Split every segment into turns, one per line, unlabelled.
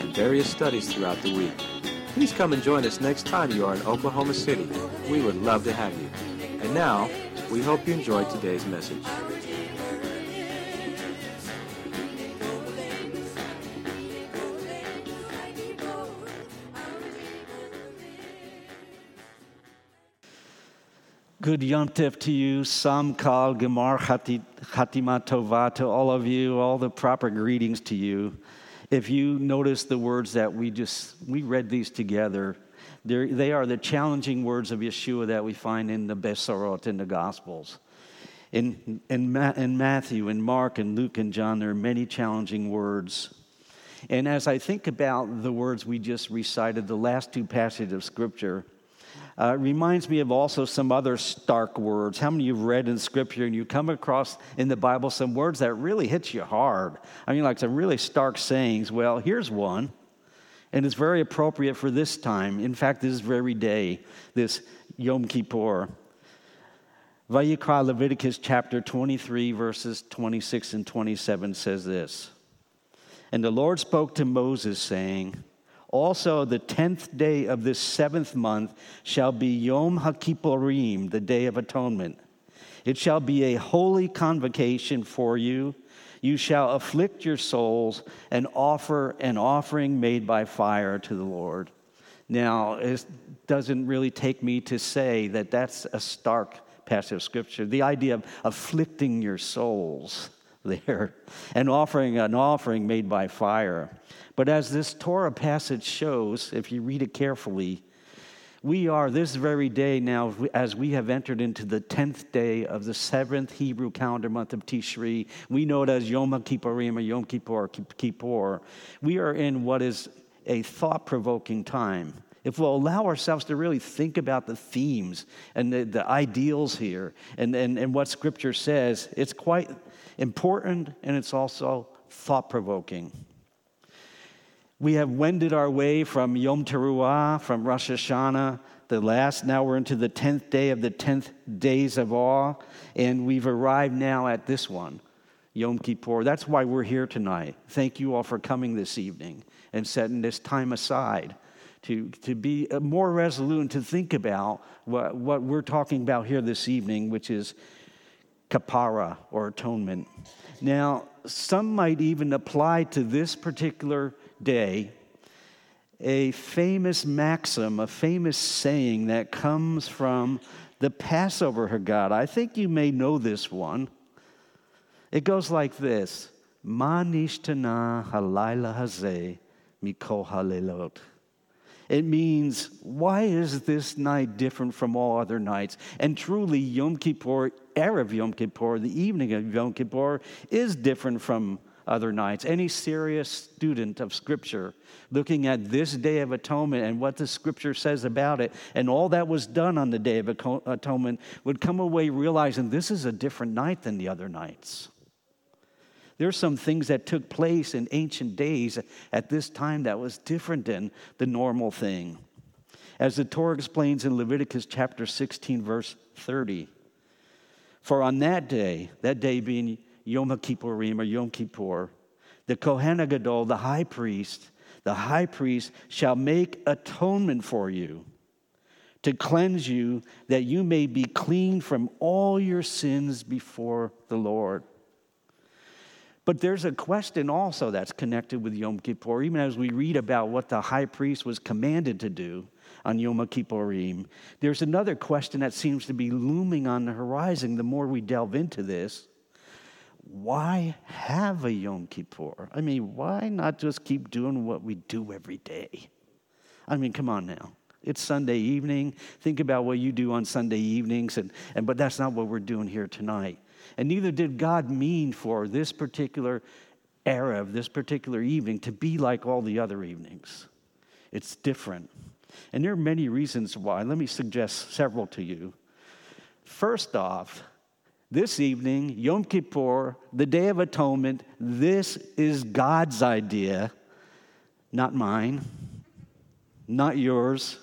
and various studies throughout the week. Please come and join us next time you are in Oklahoma City. We would love to have you. And now, we hope you enjoyed today's message.
Good Yom Tov to you, Sam Kal, Gemar Chatima Tova to all of you, all the proper greetings to you. If you notice the words that we just, we read these together, They're, the challenging words of Yeshua that we find in the Besorot, in the Gospels. In, in, Ma, in Matthew, and Mark, and Luke, and John, there are many challenging words. And as I think about the words we just recited, the last two passages of Scripture, uh, reminds me of also some other stark words. How many of you have read in Scripture and you come across in the Bible some words that really hit you hard? I mean, like some really stark sayings. Well, here's one, and it's very appropriate for this time. In fact, this very day, this Yom Kippur. Vayikra Leviticus chapter 23, verses 26 and 27 says this And the Lord spoke to Moses, saying, also, the tenth day of this seventh month shall be Yom HaKippurim, the Day of Atonement. It shall be a holy convocation for you. You shall afflict your souls and offer an offering made by fire to the Lord. Now, it doesn't really take me to say that that's a stark passage of scripture. The idea of afflicting your souls there and offering an offering made by fire. But as this Torah passage shows, if you read it carefully, we are this very day now, as we have entered into the 10th day of the seventh Hebrew calendar month of Tishri. We know it as Yom Kippurim or Yom Kippur, Kippur. We are in what is a thought provoking time. If we'll allow ourselves to really think about the themes and the, the ideals here and, and, and what Scripture says, it's quite important and it's also thought provoking. We have wended our way from Yom Teruah, from Rosh Hashanah, the last. Now we're into the 10th day of the 10th days of awe, and we've arrived now at this one, Yom Kippur. That's why we're here tonight. Thank you all for coming this evening and setting this time aside to, to be more resolute and to think about what, what we're talking about here this evening, which is kapara or atonement. Now, some might even apply to this particular day a famous maxim, a famous saying that comes from the Passover Haggadah. I think you may know this one. It goes like this Ma nishtana halayla hazeh mikol halelot. It means, why is this night different from all other nights? And truly, Yom Kippur, Erev Yom Kippur, the evening of Yom Kippur, is different from other nights. Any serious student of Scripture looking at this Day of Atonement and what the Scripture says about it and all that was done on the Day of Atonement would come away realizing this is a different night than the other nights. There are some things that took place in ancient days at this time that was different than the normal thing. As the Torah explains in Leviticus chapter 16, verse 30, for on that day, that day being Yom Kippurim or Yom Kippur, the Kohen Gadol, the high priest, the high priest shall make atonement for you to cleanse you that you may be clean from all your sins before the Lord. But there's a question also that's connected with Yom Kippur, even as we read about what the high priest was commanded to do on Yom Kippurim. There's another question that seems to be looming on the horizon the more we delve into this why have a Yom Kippur? I mean, why not just keep doing what we do every day? I mean, come on now. It's Sunday evening. Think about what you do on Sunday evenings, and, and but that's not what we're doing here tonight. And neither did God mean for this particular era of this particular evening to be like all the other evenings. It's different. And there are many reasons why. Let me suggest several to you. First off, this evening, Yom Kippur, the Day of Atonement, this is God's idea, not mine, not yours,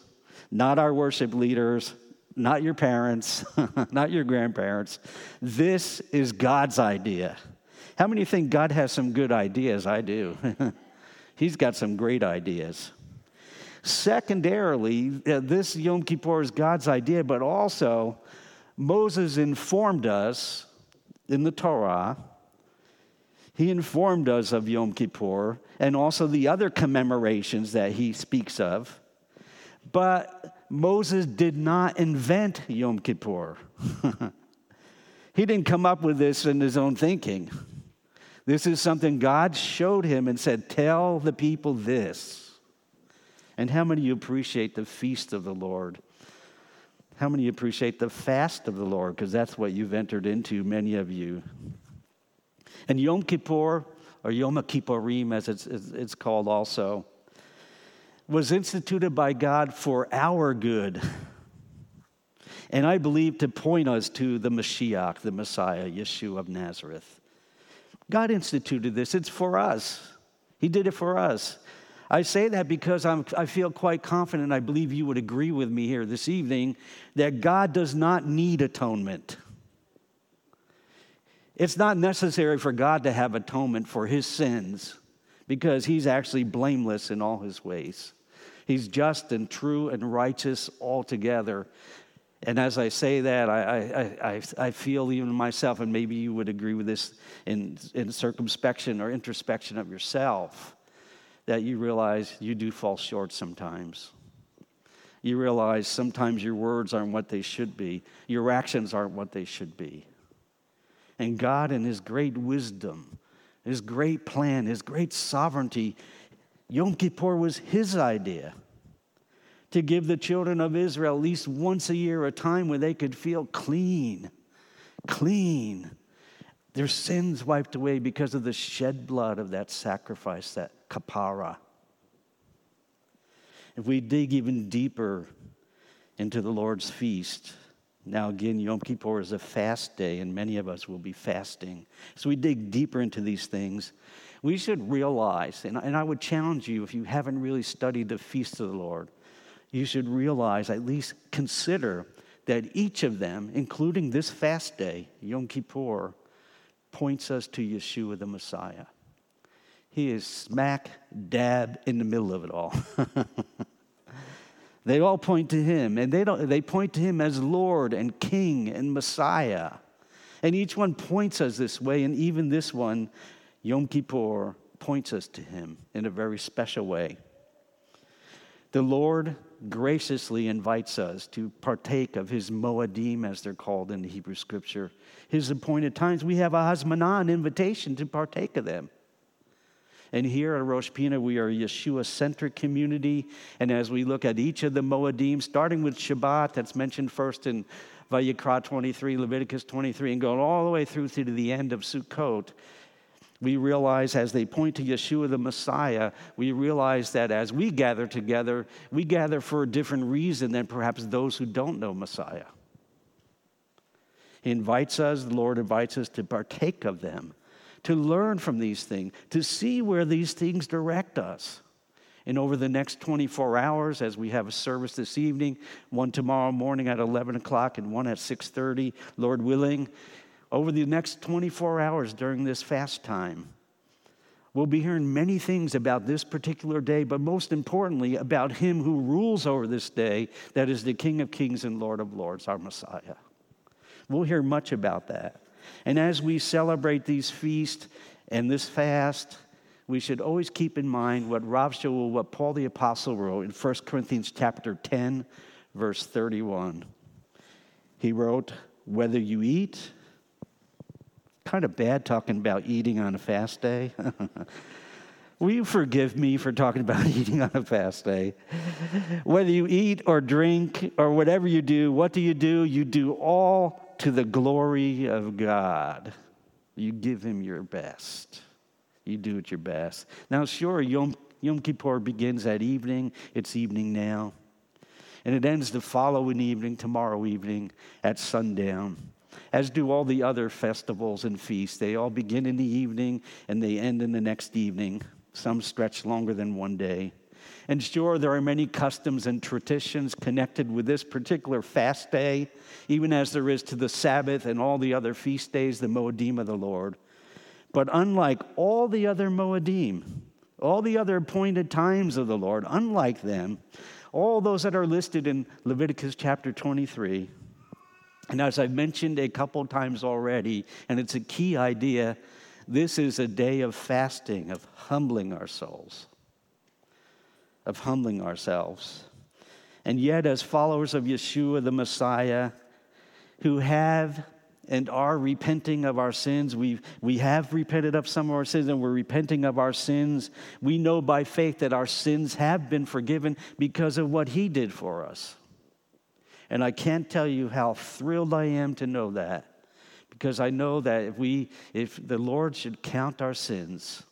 not our worship leaders, not your parents, not your grandparents. This is God's idea. How many think God has some good ideas? I do. He's got some great ideas. Secondarily, uh, this Yom Kippur is God's idea, but also Moses informed us in the Torah, he informed us of Yom Kippur and also the other commemorations that he speaks of. But Moses did not invent Yom Kippur. he didn't come up with this in his own thinking. This is something God showed him and said, Tell the people this. And how many of you appreciate the feast of the Lord? How many appreciate the fast of the Lord? Because that's what you've entered into, many of you. And Yom Kippur, or Yom Kippurim as it's, it's called also, was instituted by God for our good. And I believe to point us to the Mashiach, the Messiah, Yeshua of Nazareth. God instituted this, it's for us. He did it for us. I say that because I'm, I feel quite confident, I believe you would agree with me here this evening, that God does not need atonement. It's not necessary for God to have atonement for his sins because he's actually blameless in all his ways. He's just and true and righteous altogether. And as I say that, I, I, I, I, feel even myself, and maybe you would agree with this in, in circumspection or introspection of yourself, that you realize you do fall short sometimes. You realize sometimes your words aren't what they should be, your actions aren't what they should be. And God, in His great wisdom, His great plan, His great sovereignty, Yom Kippur was His idea to give the children of Israel at least once a year a time where they could feel clean, clean. Their sins wiped away because of the shed blood of that sacrifice, that kapara. If we dig even deeper into the Lord's feast, now again, Yom Kippur is a fast day, and many of us will be fasting. So we dig deeper into these things. We should realize, and, and I would challenge you if you haven't really studied the feast of the Lord, you should realize, at least consider, that each of them, including this fast day, Yom Kippur, points us to Yeshua the Messiah. He is smack dab in the middle of it all. they all point to him, and they, don't, they point to him as Lord and King and Messiah. And each one points us this way, and even this one, Yom Kippur, points us to him in a very special way. The Lord graciously invites us to partake of his moedim, as they're called in the Hebrew scripture, his appointed times. We have a hazmanah, an invitation to partake of them. And here at Rosh Pinah, we are a Yeshua centric community. And as we look at each of the Moedim, starting with Shabbat, that's mentioned first in Vayikra 23, Leviticus 23, and going all the way through to the end of Sukkot, we realize as they point to Yeshua the Messiah, we realize that as we gather together, we gather for a different reason than perhaps those who don't know Messiah. He invites us, the Lord invites us to partake of them to learn from these things, to see where these things direct us. And over the next 24 hours, as we have a service this evening, one tomorrow morning at 11 o'clock and one at 6:30, Lord willing, over the next 24 hours during this fast time, we'll be hearing many things about this particular day, but most importantly, about Him who rules over this day, that is the King of Kings and Lord of Lords, our Messiah. We'll hear much about that. And as we celebrate these feasts and this fast, we should always keep in mind what Shaul, what Paul the Apostle wrote in 1 Corinthians chapter 10, verse 31. He wrote, Whether you eat, kind of bad talking about eating on a fast day. Will you forgive me for talking about eating on a fast day? Whether you eat or drink or whatever you do, what do you do? You do all to the glory of God. You give him your best. You do it your best. Now, sure, Yom, Yom Kippur begins at evening, it's evening now. And it ends the following evening, tomorrow evening, at sundown. As do all the other festivals and feasts. They all begin in the evening and they end in the next evening. Some stretch longer than one day. And sure, there are many customs and traditions connected with this particular fast day, even as there is to the Sabbath and all the other feast days, the Moedim of the Lord. But unlike all the other Moedim, all the other appointed times of the Lord, unlike them, all those that are listed in Leviticus chapter 23, and as I've mentioned a couple times already, and it's a key idea, this is a day of fasting, of humbling our souls of humbling ourselves. And yet, as followers of Yeshua the Messiah, who have and are repenting of our sins, we we have repented of some of our sins and we're repenting of our sins. We know by faith that our sins have been forgiven because of what He did for us. And I can't tell you how thrilled I am to know that because I know that if we if the Lord should count our sins,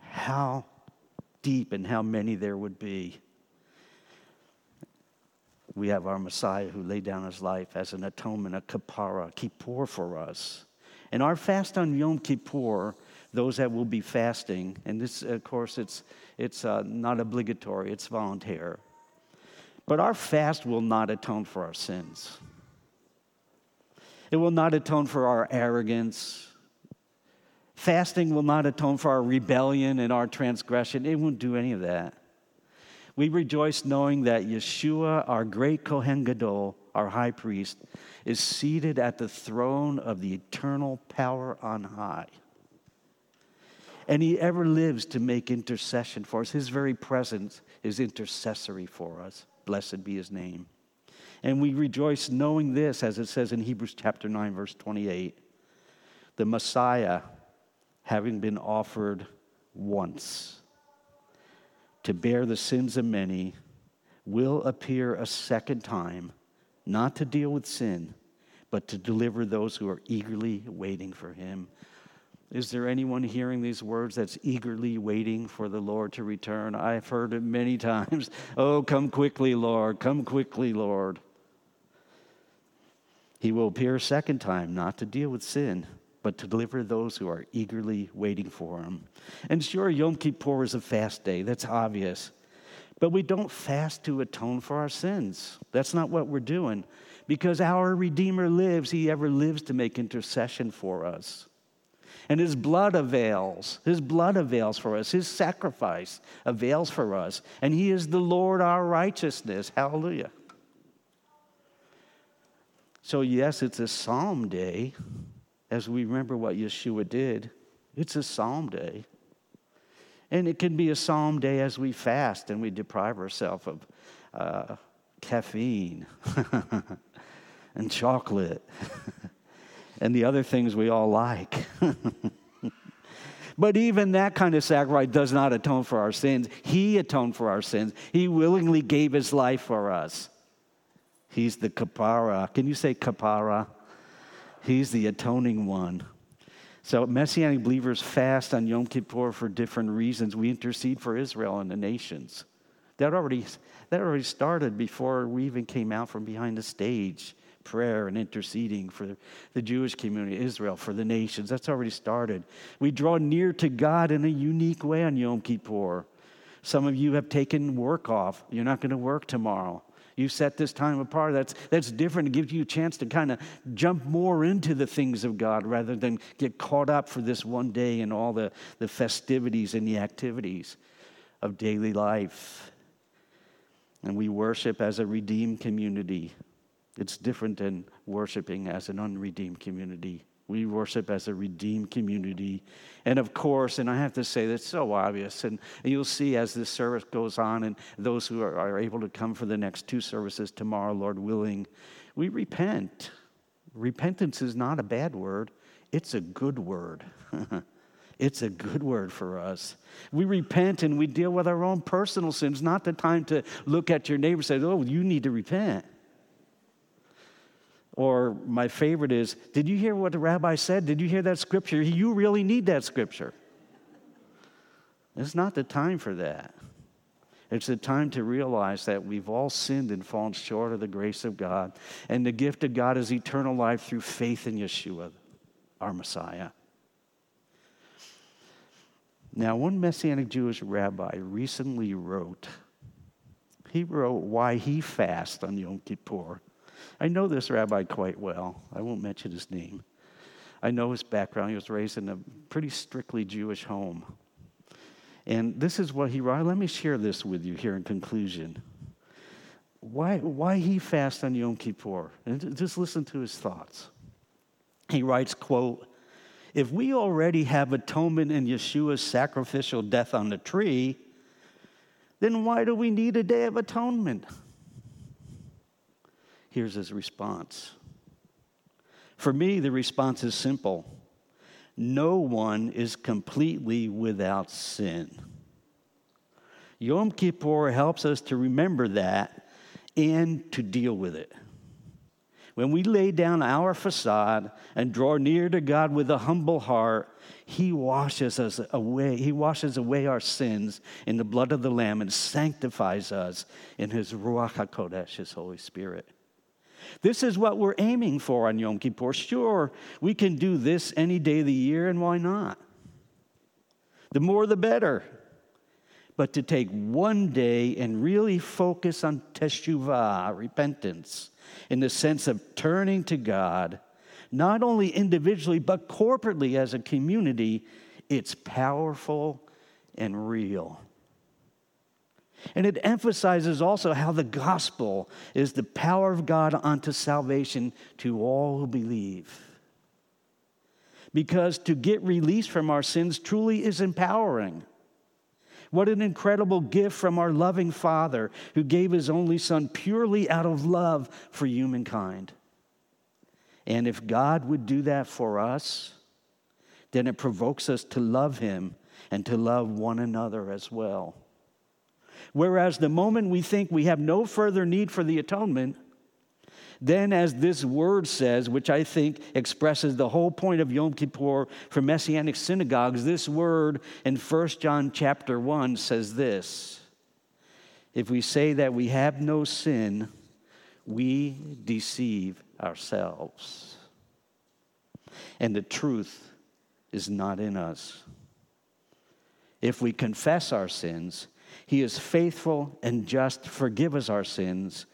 how deep and how many there would be. We have our Messiah who laid down his life as an atonement, a kapara, kippur for us. And our fast on Yom Kippur, those that will be fasting, and this, of course, it's, it's uh, not obligatory, it's voluntary. But our fast will not atone for our sins. It will not atone for our arrogance, Fasting will not atone for our rebellion and our transgression. It won't do any of that. We rejoice knowing that Yeshua, our great Kohen Gadol, our high priest, is seated at the throne of the eternal power on high. And he ever lives to make intercession for us. His very presence is intercessory for us. Blessed be his name. And we rejoice knowing this, as it says in Hebrews chapter 9, verse 28. The Messiah, having been offered once to bear the sins of many, will appear a second time, not to deal with sin, but to deliver those who are eagerly waiting for him. Is there anyone hearing these words that's eagerly waiting for the Lord to return? I've heard it many times. Oh, come quickly, Lord. Come quickly, Lord. He will appear a second time, not to deal with sin, but to deliver those who are eagerly waiting for him. And sure, Yom Kippur is a fast day, that's obvious. But we don't fast to atone for our sins. That's not what we're doing. Because our Redeemer lives, He ever lives to make intercession for us. And His blood avails. His blood avails for us. His sacrifice avails for us. And He is the Lord our righteousness. Hallelujah. So, yes, it's a psalm day as we remember what Yeshua did. It's a psalm day. And it can be a psalm day as we fast and we deprive ourselves of uh, caffeine and chocolate and the other things we all like. but even that kind of sacrifice does not atone for our sins. He atoned for our sins, He willingly gave His life for us. He's the kapara. Can you say kapara? He's the atoning one. So, Messianic believers fast on Yom Kippur for different reasons. We intercede for Israel and the nations. That already, that already started before we even came out from behind the stage. Prayer and interceding for the Jewish community, Israel, for the nations. That's already started. We draw near to God in a unique way on Yom Kippur. Some of you have taken work off. You're not going to work tomorrow. You set this time apart. That's, that's different. It gives you a chance to kind of jump more into the things of God rather than get caught up for this one day and all the, the festivities and the activities of daily life. And we worship as a redeemed community. It's different than worshiping as an unredeemed community. We worship as a redeemed community. And of course, and I have to say that's so obvious, and you'll see as this service goes on, and those who are, are able to come for the next two services tomorrow, Lord willing, we repent. Repentance is not a bad word, it's a good word. It's a good word for us. We repent and we deal with our own personal sins, not the time to look at your neighbor and say, Oh, you need to repent. Or my favorite is, Did you hear what the rabbi said? Did you hear that scripture? You really need that scripture. It's not the time for that. It's the time to realize that we've all sinned and fallen short of the grace of God. And the gift of God is eternal life through faith in Yeshua, our Messiah. Now, one Messianic Jewish rabbi recently wrote, he wrote why he fasts on Yom Kippur. I know this rabbi quite well. I won't mention his name. I know his background. He was raised in a pretty strictly Jewish home. And this is what he wrote. Let me share this with you here in conclusion. Why, why he fast on Yom Kippur? And just listen to his thoughts. He writes, quote, if we already have atonement in Yeshua's sacrificial death on the tree, then why do we need a day of atonement? Here's his response. For me, the response is simple no one is completely without sin. Yom Kippur helps us to remember that and to deal with it. When we lay down our facade and draw near to God with a humble heart, He washes us away. He washes away our sins in the blood of the Lamb and sanctifies us in His Ruach HaKodesh, His Holy Spirit. This is what we're aiming for on Yom Kippur. Sure, we can do this any day of the year, and why not? The more the better. But to take one day and really focus on teshuvah, repentance, in the sense of turning to God, not only individually, but corporately as a community, it's powerful and real. And it emphasizes also how the gospel is the power of God unto salvation to all who believe. Because to get release from our sins truly is empowering. What an incredible gift from our loving Father who gave his only Son purely out of love for humankind. And if God would do that for us, then it provokes us to love him and to love one another as well. Whereas the moment we think we have no further need for the atonement, then, as this word says, which I think expresses the whole point of Yom Kippur for Messianic synagogues, this word in 1 John chapter 1 says this If we say that we have no sin, we deceive ourselves. And the truth is not in us. If we confess our sins, he is faithful and just to forgive us our sins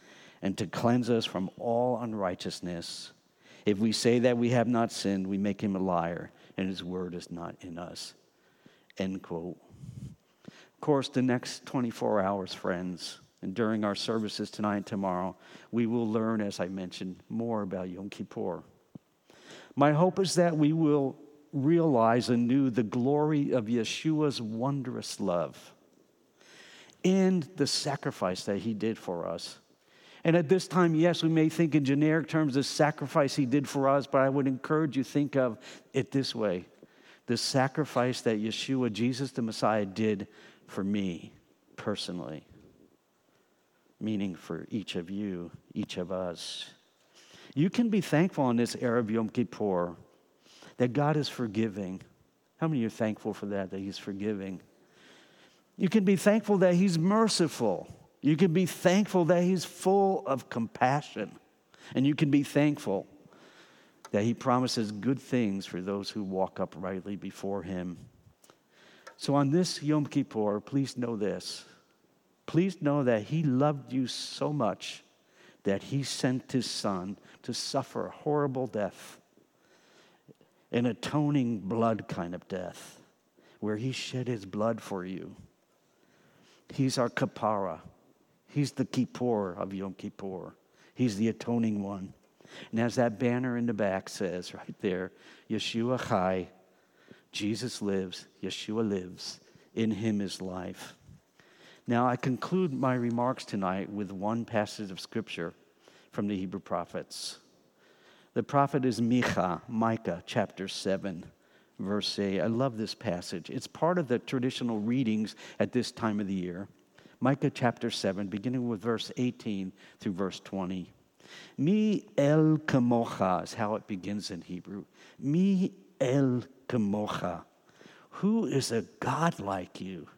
and to cleanse us from all unrighteousness. If we say that we have not sinned, we make him a liar, and his word is not in us. End quote. Of course, the next 24 hours, friends, and during our services tonight and tomorrow, we will learn, as I mentioned, more about Yom Kippur. My hope is that we will realize anew the glory of Yeshua's wondrous love and the sacrifice that he did for us. And at this time, yes, we may think in generic terms the sacrifice he did for us, but I would encourage you think of it this way the sacrifice that Yeshua, Jesus the Messiah, did for me personally, meaning for each of you, each of us. You can be thankful in this of Yom Kippur that God is forgiving. How many are thankful for that, that He's forgiving? You can be thankful that He's merciful. You can be thankful that He's full of compassion. And you can be thankful that He promises good things for those who walk uprightly before Him. So on this Yom Kippur, please know this. Please know that He loved you so much that He sent His Son to suffer a horrible death, an atoning blood kind of death, where He shed His blood for you He's our kapara. He's the kippur of Yom Kippur. He's the atoning one. And as that banner in the back says right there, Yeshua Chai, Jesus lives, Yeshua lives, in him is life. Now, I conclude my remarks tonight with one passage of scripture from the Hebrew prophets. The prophet is Micha, Micah, chapter 7 verse 8. I love this passage. It's part of the traditional readings at this time of the year. Micah chapter 7, beginning with verse 18 through verse 20. Mi el kamocha is how it begins in Hebrew. Mi el kamocha. Who is a God like you?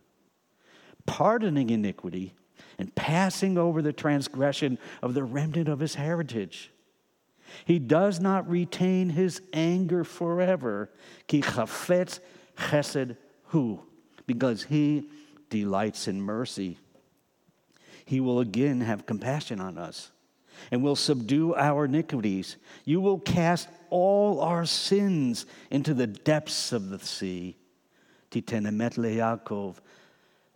Pardoning iniquity and passing over the transgression of the remnant of his heritage. He does not retain his anger forever. Ki chafetz chesed hu, because he delights in mercy. He will again have compassion on us and will subdue our iniquities. You will cast all our sins into the depths of the sea. Titenemet Yaakov,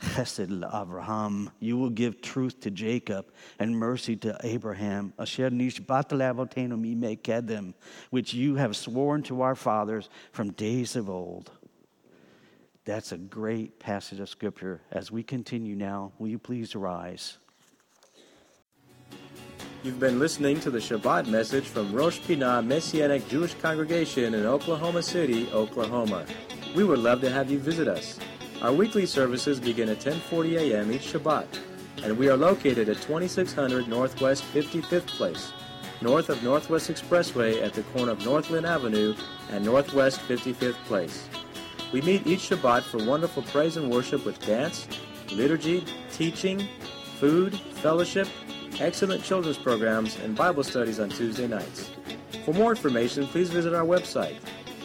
chesed Abraham. You will give truth to Jacob and mercy to Abraham. Asher nishbat le'avotenu mimekedem, which you have sworn to our fathers from days of old. That's a great passage of scripture. As we continue now, will you please rise?
You've been listening to the Shabbat message from Rosh Pinah Messianic Jewish Congregation in Oklahoma City, Oklahoma. We would love to have you visit us. Our weekly services begin at 10:40 a.m. each Shabbat, and we are located at 2600 Northwest 55th Place, north of Northwest Expressway at the corner of Northland Avenue and Northwest 55th Place. We meet each Shabbat for wonderful praise and worship with dance, liturgy, teaching, food, fellowship, excellent children's programs, and Bible studies on Tuesday nights. For more information, please visit our website,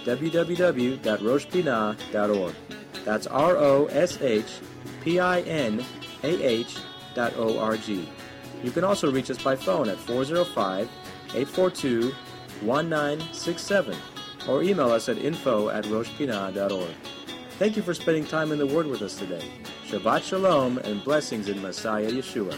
www.roshpinah.org. That's R O S H P I N A H dot O R G. You can also reach us by phone at 405 842 1967 or email us at info at roshpinah.org. Thank you for spending time in the Word with us today. Shabbat Shalom and blessings in Messiah Yeshua.